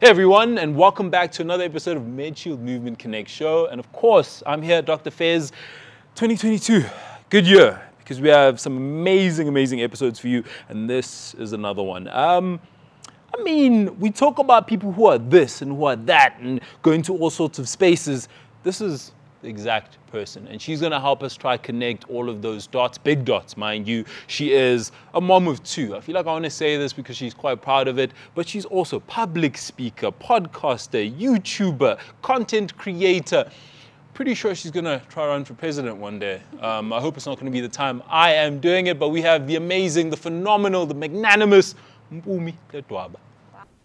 Hey everyone, and welcome back to another episode of MedShield Movement Connect Show. And of course, I'm here, Dr. Fez, 2022. Good year, because we have some amazing, amazing episodes for you, and this is another one. Um, I mean, we talk about people who are this and who are that, and going to all sorts of spaces. This is the exact person, and she's gonna help us try connect all of those dots, big dots, mind you. She is a mom of two. I feel like I want to say this because she's quite proud of it, but she's also public speaker, podcaster, YouTuber, content creator. Pretty sure she's gonna try run for president one day. Um, I hope it's not gonna be the time I am doing it, but we have the amazing, the phenomenal, the magnanimous Mpoomy Ledwaba.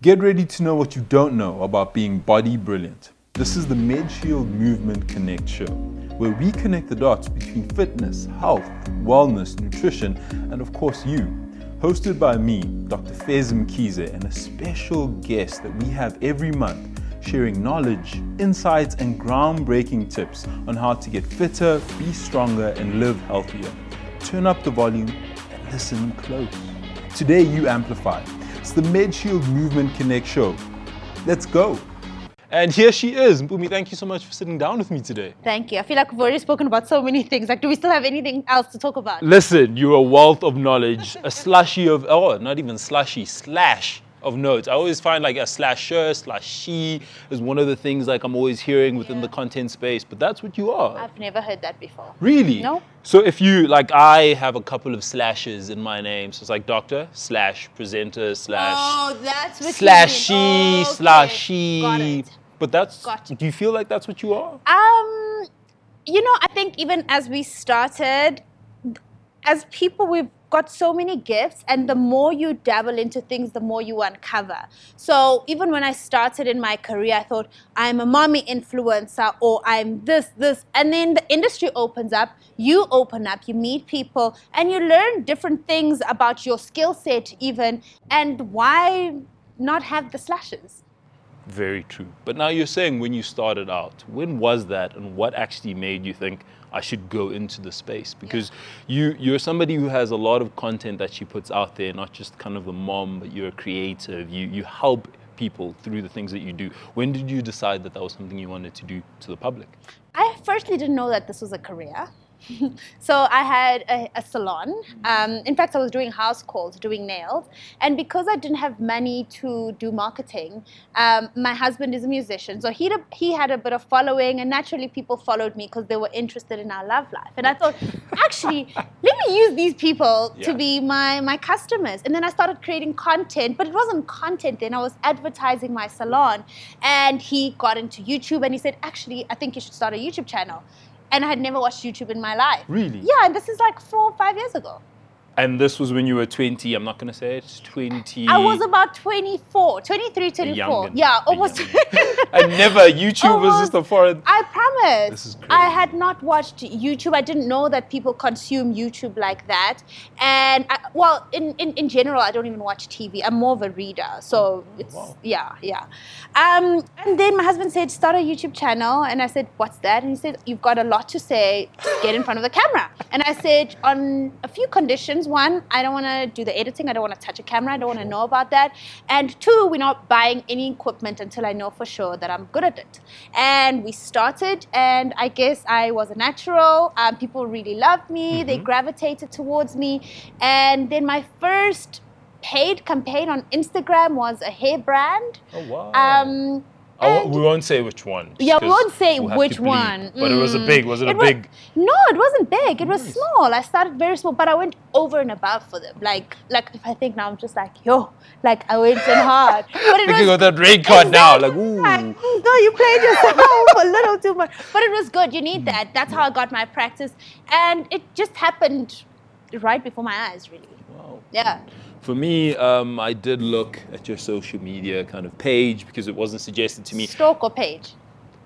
Get ready to know what you don't know about being body brilliant. This is the MedShield Movement Connect show, where we connect the dots between fitness, health, wellness, nutrition, and of course you. Hosted by me, Dr. Fez Mkhize, and a special guest that we have every month, sharing knowledge, insights, and groundbreaking tips on how to get fitter, be stronger, and live healthier. Turn up the volume and listen close. Today, you amplify. It's the MedShield Movement Connect show. Let's go. And here she is. Mpoomy, thank you so much for sitting down with me today. Thank you. I feel like we've already spoken about so many things. Like, do we still have anything else to talk about? Listen, you're a wealth of knowledge, a slushy of, oh, not even slushy, slash of notes. I always find like a slasher, slash she is one of the things like I'm always hearing within Yeah. the content space, but that's what you are. I've never heard that before. Really? No. So if you like, I have a couple of slashes in my name, so it's like doctor slash presenter slash Oh, that's what slash you mean. she Okay. slash she. Got it. But that's. Got you. Do you feel like that's what you are? Um, you know, I think even as we started, as people, we've got so many gifts, and the more you dabble into things, the more you uncover. So even when I started in my career, I thought I'm a mommy influencer or I'm this, this, and then the industry opens up. You open up, you meet people, and you learn different things about your skill set, even, and why not have the slashes? Very true. But now you're saying when you started out, when was that and what actually made you think I should go into the space? Because you you're somebody who has a lot of content that she puts out there, not just kind of a mom, but you're a creative. You you help people through the things that you do. When did you decide that that was something you wanted to do to the public? I firstly didn't know that this was a career. so I had a, a salon. Um, in fact, I was doing house calls, doing nails. And because I didn't have money to do marketing, um, my husband is a musician. So he, he had a bit of following, and naturally, people followed me because they were interested in our love life. And I thought, actually, let me use these people Yeah. to be my, my customers. And then I started creating content, but it wasn't content then. I was advertising my salon. And he got into YouTube and he said, actually, I think you should start a YouTube channel. And I had never watched YouTube in my life. Really? Yeah, and this is like four or five years ago. And this was when you were 20. I'm not gonna say it. 20. I was about 24, 23, 24. youngin', Yeah, almost. and never YouTube was just a foreign. I promise. This is I had not watched YouTube. I didn't know that people consume YouTube like that. And I, well, in, in, in general, I don't even watch TV. I'm more of a reader. So it's, Wow. yeah, yeah. Um, and then my husband said, start a YouTube channel. And I said, what's that? And he said, you've got a lot to say. Get in front of the camera. And I said, on a few conditions. One, I don't want to do the editing. I don't want to touch a camera. I don't want to know about that. And two, we're not buying any equipment until I know for sure that I'm good at it. And we started, and I guess I was a natural. Um, people really loved me. They gravitated towards me. And then my first paid campaign on Instagram was a hair brand. Oh wow. Um, Won't- we won't say which one. yeah, we won't say we'll which one. But it was a Mm. big. Was it, a was- big? no, it wasn't big. It was Nice. small. I started very small, but I went over and above for them. Like, like if I think now, I'm just like, yo, like I went in hard. But it was of that red card now, like ooh. like, "Mm, no, you played yourself a little too much. But it was good. You need Mm. that. That's how I got my practice, and it just happened right before my eyes, really. Wow. Yeah. For me, um, I did look at your social media kind of page because it wasn't suggested to me. Stalk or page.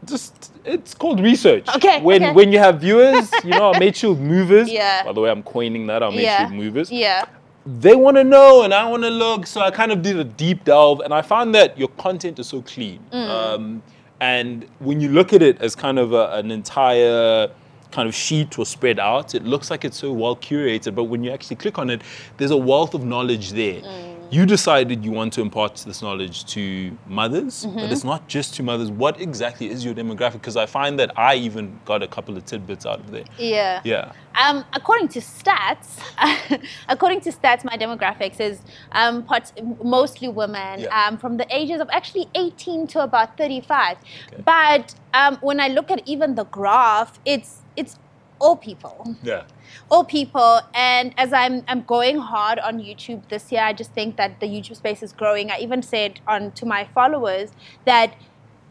Just it's called research. Okay, When okay. when you have viewers, you know, our MedShield movers. Yeah. By the way, I'm coining that our Yeah. movers. Yeah. They want to know and I want to look, so I kind of did a deep delve, and I found that your content is so clean. Mm. Um, and when you look at it as kind of a, an entire kind of sheet or spread out, it looks like it's so well curated. But when you actually click on it, there's a wealth of knowledge there. Mm. You decided you want to impart this knowledge to mothers, Mm-hmm. but it's not just to mothers. What exactly is your demographic? Because I find that I even got a couple of tidbits out of there. Yeah. Yeah. Um, according to stats, according to stats, my demographics is um, part, mostly women Yeah. um, from the ages of actually 18 to about 35. Okay. But um, when I look at even the graph, it's it's all people, Yeah. all people. And as I'm I'm going hard on YouTube this year, I just think that the YouTube space is growing. I even said on to my followers that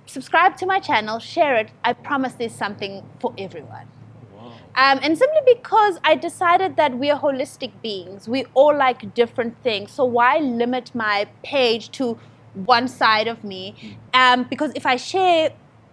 subscribe to my channel, share it. I promise there's something for everyone. Wow. Um, and simply because I decided that we are holistic beings, we all like different things. So why limit my page to one side of me? Um, because if I share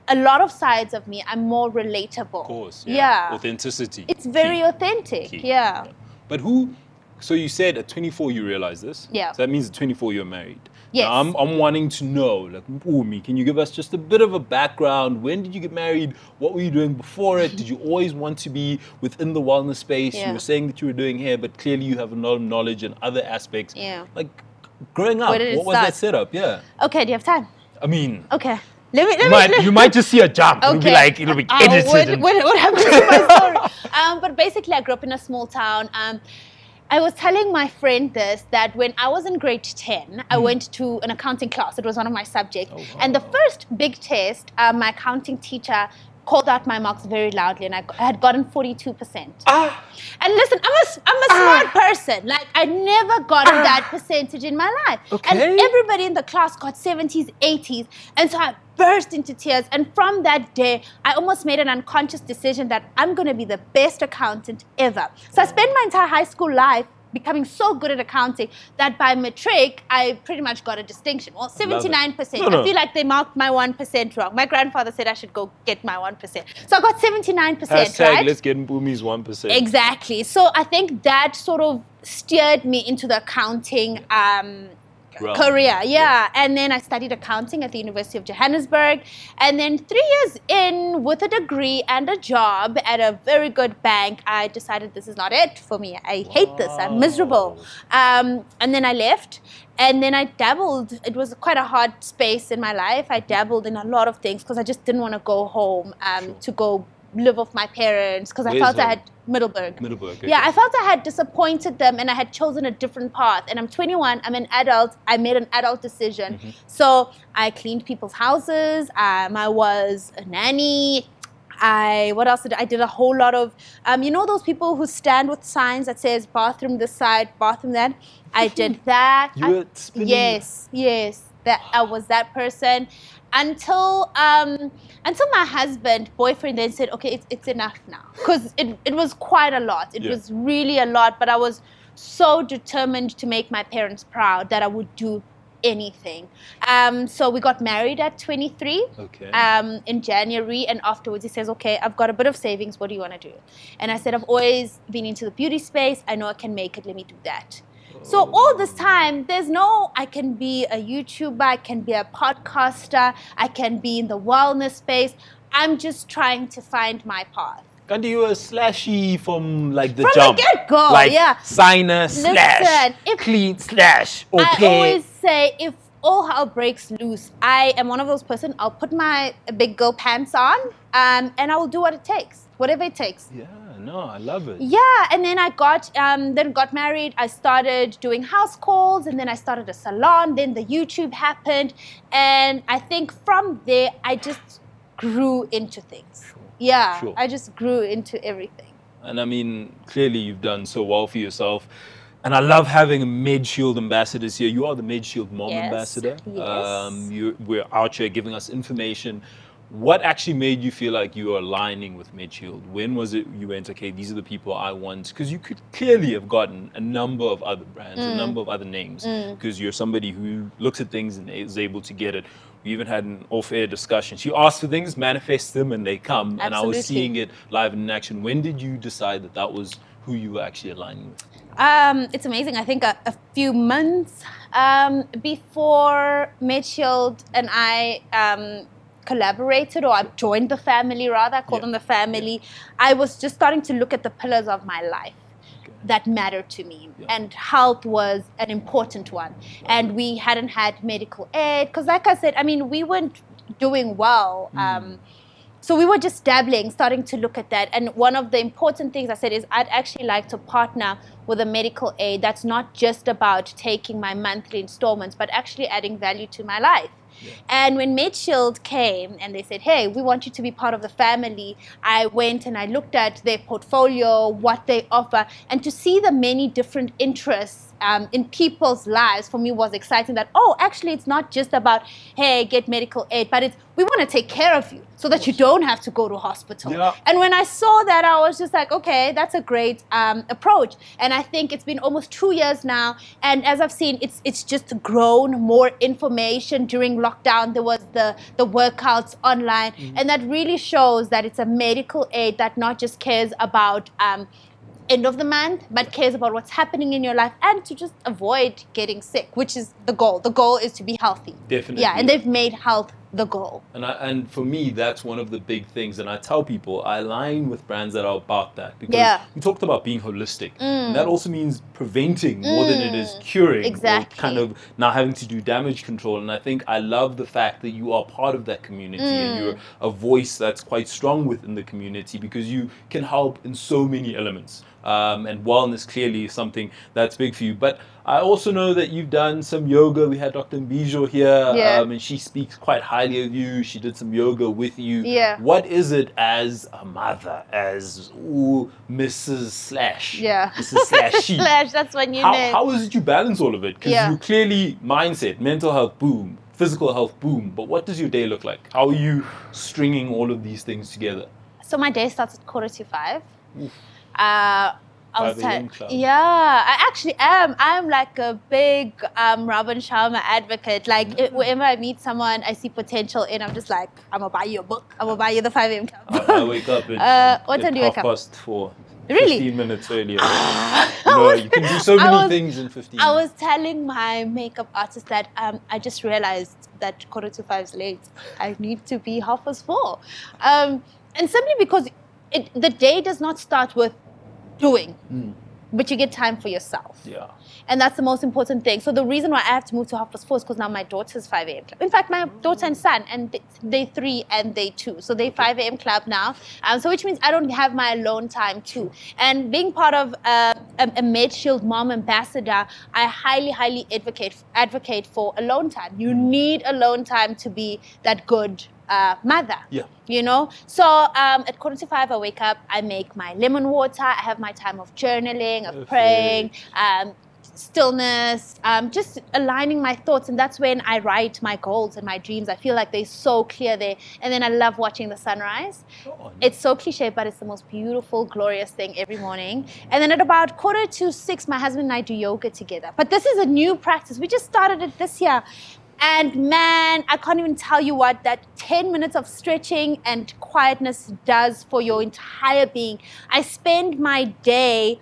a lot of sides of me, I'm more relatable. Of course. Yeah. Authenticity. It's very Key. authentic. Key. Yeah. But who? So you said at 24 you realized this. Yeah. So that means at 24 you're married. Yes. Now, I'm, I'm wanting to know, like, Umi, can you give us just a bit of a background? When did you get married? What were you doing before it? Did you always want to be within the wellness space? Yeah. You were saying that you were doing hair, but clearly you have a lot of knowledge in other aspects. Yeah. Like, growing up, Where did it what was that setup? Yeah. Okay, do you have time? I mean, Okay. Let me, let you me, might, let- you might just see a jump. It'll be like, it'll be Uh, edited. what, and- what, what happened to my story? um, but basically, I grew up in a small town. Um, I was telling my friend this that when I was in grade 10, I went to an accounting class. It was one of my subjects. Hmm. Oh, And the first big test, um, my accounting teacher called out my marks very loudly, and I, I had gotten 42%. ah, And listen, I'm a, I'm a smart person. Like, I never gotten that percentage in my life. Okay. And everybody in the class got 70s, 80s. And so I burst into tears. And from that day, I almost made an unconscious decision that I'm going to be the best accountant ever. So I spent my entire high school life becoming so good at accounting that by matric, I pretty much got a distinction. Well, 79%. No, no. I feel like they marked my 1% wrong. My grandfather said I should go get my 1%. So I got 79%, hashtag right? let's get Mpoomy's 1%. Exactly. So I think that sort of steered me into the accounting um, Realm. career. Yeah. And then I studied accounting at the University of Johannesburg. And then three years in, with a degree and a job at a very good bank, I decided this is not it for me. I hate this. I'm miserable. Um, and then I left. And then I dabbled. It was quite a hard space in my life. I dabbled in a lot of things because I just didn't want to go home um, Sure. to go live with my parents because I Where's felt I had Middelburg. Middelburg. Yeah. I felt I had disappointed them and I had chosen a different path. And I'm 21, I'm an adult, I made an adult decision. Mm-hmm. So I cleaned people's houses, um, I was a nanny. I what else did I, I did a whole lot of um, you know those people who stand with signs that says bathroom this side bathroom that I did that You I- were spinning- yes yes that I was that person until um, until my husband boyfriend then said okay it's, it's enough now because it, it was quite a lot it Yeah. was really a lot but I was so determined to make my parents proud that I would do anything um, so we got married at 23 Okay. um, in January, and afterwards he says, "Okay, I've got a bit of savings. What do you want to do?" And I said, "I've always been into the beauty space. I know I can make it. Let me do that." So all this time, there's no I can be a YouTuber, I can be a podcaster, I can be in the wellness space. I'm just trying to find my path. Can't you a slashy from like the From the jump? get-go, like yeah. signer slash Listen, clean slash I always say if all hell breaks loose, I am one of those person. I'll put my big girl pants on, um, and I will do what it takes, whatever it takes. yeah, no, I love it. Yeah, and then I got um, then got married. I started doing house calls, and then I started a salon. Then the YouTube happened, and I think from there I just grew into things. Yeah, Sure. I just grew into everything. And I mean, clearly you've done so well for yourself. And I love having MedShield ambassadors here. You are the MedShield mom Yes, ambassador. yes. Um, you, we're out here giving us information. What actually made you feel like you were aligning with MedShield? When was it you went, okay, these are the people I want? Because you could clearly have gotten a number of other brands, Mm. a number of other names, because you're somebody who looks at things and is able to get it. We even had an off-air discussion. She asked for things, manifests them, and they come. And I was seeing it live in action. When did you decide that that was who you were actually aligning with? Um, it's amazing. I think a, a few months um, before MedShield and I um, collaborated, or I've joined the family rather, I called Yeah. them the family, I was just starting to look at the pillars of my life. that mattered to me, Yeah. and health was an important one. And we hadn't had medical aid because, like I said, I mean, we weren't doing well. Mm. Um, so we were just dabbling, starting to look at that. And one of the important things I said is I'd actually like to partner with a medical aid that's not just about taking my monthly installments, but actually adding value to my life. And when MedShield came and they said, hey, we want you to be part of the family, I went and I looked at their portfolio, what they offer, and to see the many different interests um, in people's lives for me was exciting that, oh, actually, it's not just about, hey, get medical aid, but it's, we want to take care of you so that you don't have to go to hospital. Yeah. And when I saw that, I was just like, okay, that's a great um, approach. And I think it's been almost two years now. And as I've seen, it's it's just grown more information during lockdown. There was the the workouts online, and that really shows that it's a medical aid that not just cares about. Um, end of the month but cares about what's happening in your life and to just avoid getting sick which is the goal the goal is to be healthy Definitely. yeah and they've made health the goal And I, and for me, that's one of the big things. And I tell people I align with brands that are about that because Yeah. we talked about being holistic. Mm. And that also means preventing more than it is curing. or Exactly. kind of now having to do damage control. And I think I love the fact that you are part of that community and Mm. you're a voice that's quite strong within the community because you can help in so many elements. Um, and wellness clearly is something that's big for you. But I also know that you've done some yoga. We had Dr. Mbijo here, Yeah. um, and she speaks quite highly of you. She did some yoga with you. Yeah. What is it as a mother, as ooh, Mrs. Slash? yeah Mrs. Slash. slash that's my new How, how is it you balance all of it? Because Yeah. you clearly mindset, mental health, boom, physical health, boom. But what does your day look like? How are you stringing all of these things together? So my day starts at quarter to five. Oof. Uh, I was 5 a.m. ti- club. yeah, I actually am. I'm like a big um, Robin Sharma advocate. Like Mm. it, whenever I meet someone I see potential in, I'm just like, I'm gonna buy you a book. I'm gonna buy you the 5 a.m. Club. I wake up at, Uh, what at time do you wake up? past four. Really? 15 minutes earlier. no, you can do so many was- things in 15 I was telling my makeup artist that um, I just realized that quarter to five is late. I need to be half past four. Um, and simply because it, the day does not start with doing, Mm. but you get time for yourself. Yeah. And that's the most important thing. So the reason why I have to move to half past four is because now my daughter's 5 a.m. club. In fact, my daughter and son, and they three and they two. So they 5 a.m. club now. Um, so which means I don't have my alone time too. And being part of uh, a, a MedShield mom ambassador, I highly, highly advocate advocate for alone time. You need alone time to be that good uh, mother Yeah. you know? So um, at quarter to five i wake up i make my lemon water i have my time of journaling of praying um, stillness um, just aligning my thoughts and that's when i write my goals and my dreams. I feel like they're so clear there and then i love watching the sunrise. Oh, it's so cliche but it's the most beautiful glorious thing every morning. And then at about quarter to six my husband and i do yoga together. But this is a new practice. We just started it this year and man, I can't even tell you what that 10 minutes of stretching and quietness does for your entire being. I spend my day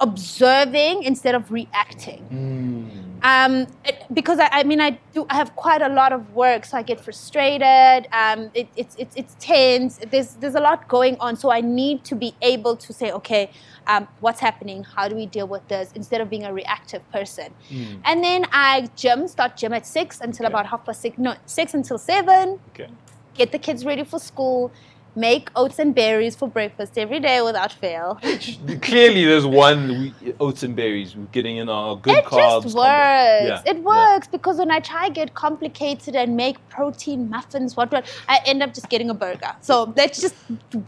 observing instead of reacting. Mm. Um, it, because I, I mean, I do. I have quite a lot of work, so I get frustrated. Um, it, it's it's it's tense. There's there's a lot going on, so I need to be able to say, okay, um, what's happening? How do we deal with this? Instead of being a reactive person. Mm. And then I gym, start gym at six until Okay. about half past six. No, six until seven. Okay. Get the kids ready for school. Make oats and berries for breakfast every day without fail. Clearly, there's one we, oats and berries. We're getting in our good it carbs. just works. Yeah, It yeah. works because when I try get complicated and make protein muffins, what what, I end up just getting a burger. So let's just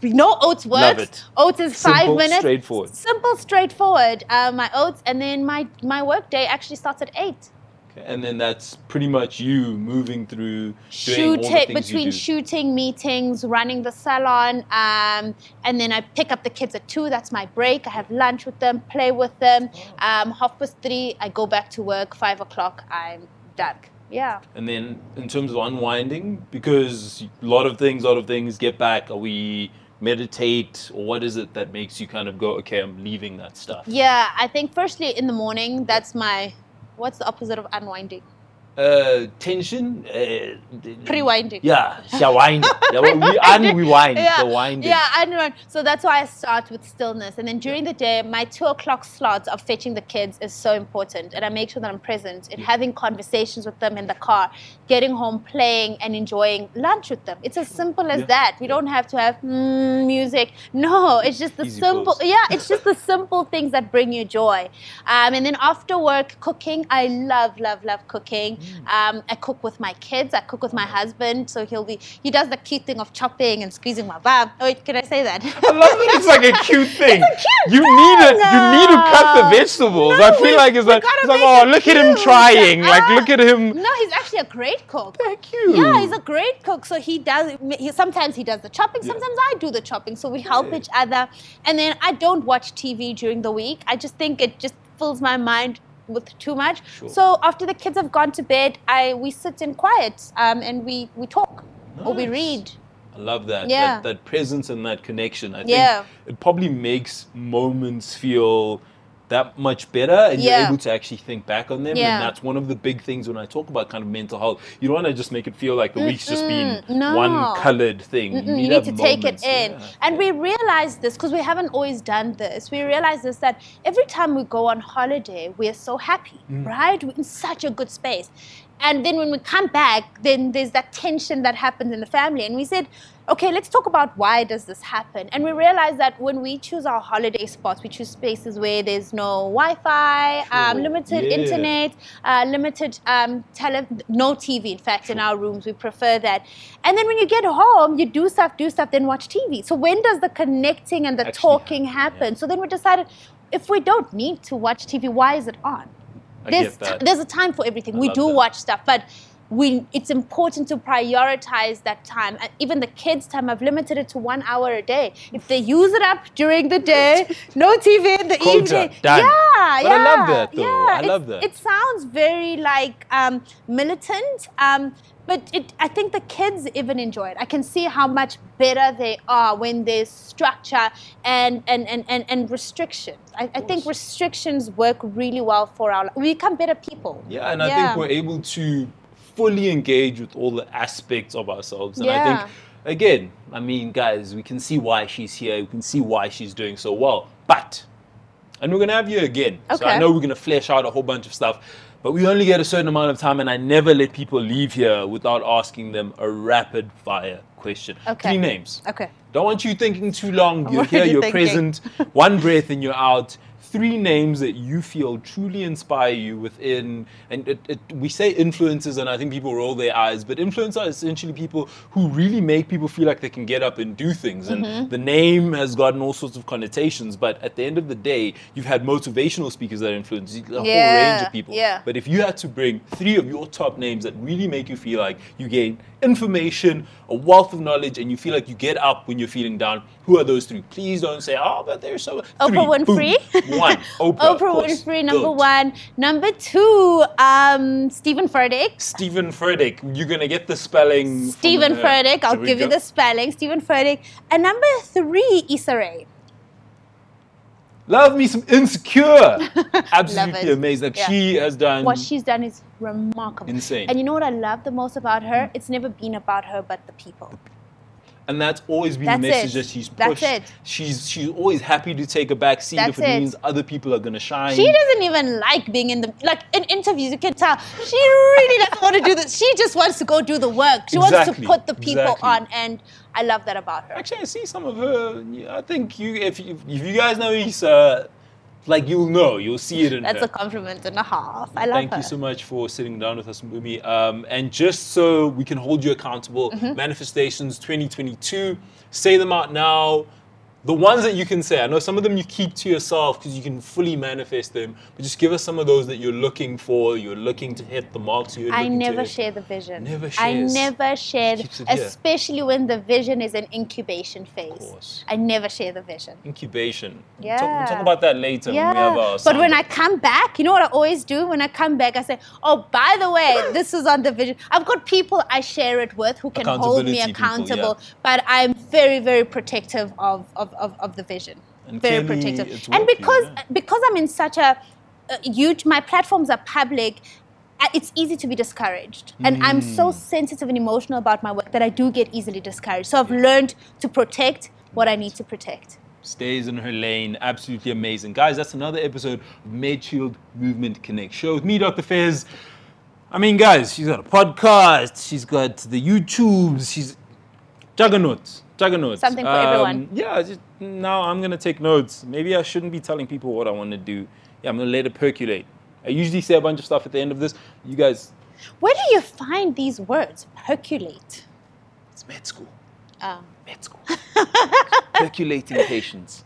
we know oats works. It. Oats is five Simple, minutes. straightforward. Simple, straightforward. Uh, my oats, and then my my work day actually starts at eight. And then that's pretty much you moving through doing all the Shoot things it you between shooting, meetings, running the salon, um, and then I pick up the kids at two. That's my break. I have lunch with them, play with them. Um, half past three, I go back to work. Five o'clock, I'm done. Yeah. And then in terms of unwinding, because a lot of things, a lot of things get back. Are we meditate, or what is it that makes you kind of go, okay, I'm leaving that stuff? Yeah, I think firstly in the morning, that's my, what's the opposite of unwinding? Uh, tension. Uh, Pre-winding. Yeah, yeah, we unwind. the winding. Yeah, unwind. So that's why I start with stillness. And then during the day, my two o'clock slot of fetching the kids is so important. And I make sure that I'm present in having conversations with them in the car, getting home, playing, and enjoying lunch with them. It's as simple as Yeah. that. We don't have to have mm, music. No, it's just the Easy simple. goes. Yeah, it's just the simple things that bring you joy. Um, and then after work, cooking. I love, love, love cooking. Um, I cook with my kids. I cook with my husband. So he'll be, he does the cute thing of chopping and squeezing my bum. Oh, wait, can I say that? I love it. It's like a cute thing. It's a cute you need it. You need to cut the vegetables. No, I feel we- like it's like, it's like oh, it look at him cute. trying. Like, Ah. look at him. No, he's actually a great cook. Thank you. Yeah, he's a great cook. So he does. He, sometimes he does the chopping. Yeah. Sometimes I do the chopping. So we help Yeah. each other. And then I don't watch TV during the week. I just think it just fills my mind with too much. Sure. So after the kids have gone to bed, I we sit in quiet um, and we we talk or we read. I love that. Yeah. That, that presence and that connection. I think Yeah. it probably makes moments feel that much better and you're able to actually think back on them. Yeah. And that's one of the big things when I talk about kind of mental health. You don't want to just make it feel like the week's just been no. one colored thing. Mm-mm, you need have to take it in. Yeah. And we realize this because we haven't always done this. We realize this that every time we go on holiday, we are so happy, Mm. right? We're in such a good space. And then when we come back, then there's that tension that happens in the family. And we said, okay, let's talk about why does this happen? And we realize that when we choose our holiday spots, we choose spaces where there's no Wi-Fi, um, limited Yeah. internet, uh, limited um, tele, no TV. In fact, in our rooms, we prefer that. And then when you get home, you do stuff, do stuff, then watch TV. So when does the connecting and the Actually talking happen, happen? So then we decided, if we don't need to watch TV, why is it on? I there's t- there's a time for everything. I we do that. watch stuff, but we it's important to prioritize that time. And even the kids' time, I've limited it to one hour a day. If they use it up during the day, no TV in the Quota, evening. done. Yeah, But I love that, though. Yeah, I love that. It sounds very like um, militant. Um, but it, I think the kids even enjoy it. I can see how much better they are when there's structure and and, and, and, and restrictions. I, I think restrictions work really well for our. We become better people. Yeah, and I Yeah. think we're able to fully engage with all the aspects of ourselves. And I think, again, I mean, guys, we can see why she's here. We can see why she's doing so well. But, and we're going to have you again. So I know we're going to flesh out a whole bunch of stuff. But we only get a certain amount of time, and I never let people leave here without asking them a rapid fire question. Okay. Three names. Okay. Don't want you thinking too long. You're here, you're thinking. present. One breath and you're out. Three names that you feel truly inspire you within, and it, it, we say influencers, and I think people roll their eyes, but influencers are essentially people who really make people feel like they can get up and do things. And Mm-hmm. the name has gotten all sorts of connotations, but at the end of the day, you've had motivational speakers that influence a whole range of people. yeah. But if you had to bring three of your top names that really make you feel like you gain information, a wealth of knowledge, and you feel like you get up when you're feeling down, who are those three? Please don't say, oh, but they're so. Oprah Three, boom. Winfrey. One. Oprah. Oprah. Winfrey, number one. Number two, um, Steven Furtick. Steven Furtick. You're going to get the spelling. from Steven her. Furtick. I'll give you the spelling. Steven Furtick. And number three, Issa Rae. Love me some Insecure. Absolutely amazing. Like Yeah. she has done. What she's done is remarkable. Insane. And you know what I love the most about her? It's never been about her, but the people. And that's always been That's the message it. that she's That's pushed. it. She's she's always happy to take a back seat if it, it. means other people are gonna shine. She doesn't even like being in the like in interviews. You can tell she really doesn't want to do this. She just wants to go do the work. She wants to put the people exactly. on, and I love that about her. Actually, I see some of her. I think you, if you, if you guys know Issa, like you'll know, you'll see it in That's her. a compliment and a half. I love it. Thank her. you so much for sitting down with us, Mpoomy. Um, and just so we can hold you accountable, Mm-hmm. manifestations 2022, say them out now. The ones that you can say, I know some of them you keep to yourself because you can fully manifest them, but just give us some of those that you're looking for, you're looking to hit the marks you're I looking to never hit. share the vision. Never I shares. never share, here. especially when the vision is an incubation phase. course. I never share the vision. Incubation. We'll talk, we'll Yeah. talk about that later when we have but when I come back, you know what I always do? When I come back, I say, "Oh, by the way, this is on the vision." I've got people I share it with who can hold me Accountability people, accountable, yeah. but I'm very, very protective of of, of, of the vision. And very protective. And because yeah. because I'm in such a, a huge, my platforms are public. Uh, it's easy to be discouraged. And I'm hmm. so sensitive and emotional about my work that I do get easily discouraged. So I've learned to protect what I need to protect. stays in her lane. Absolutely amazing. Guys, that's another episode of MedShield Movement Connect Show with me, Dr. Fez. I mean, guys, she's got a podcast, she's got the YouTubes, she's juggernaut. Juggernaut. Something for everyone. Yeah, just, now I'm going to take notes. Maybe I shouldn't be telling people what I want to do. Yeah, I'm going to let it percolate. I usually say a bunch of stuff at the end of this. You guys, Where do you find these words? Percolate. it's med school. Um, Med school. Percolating patience.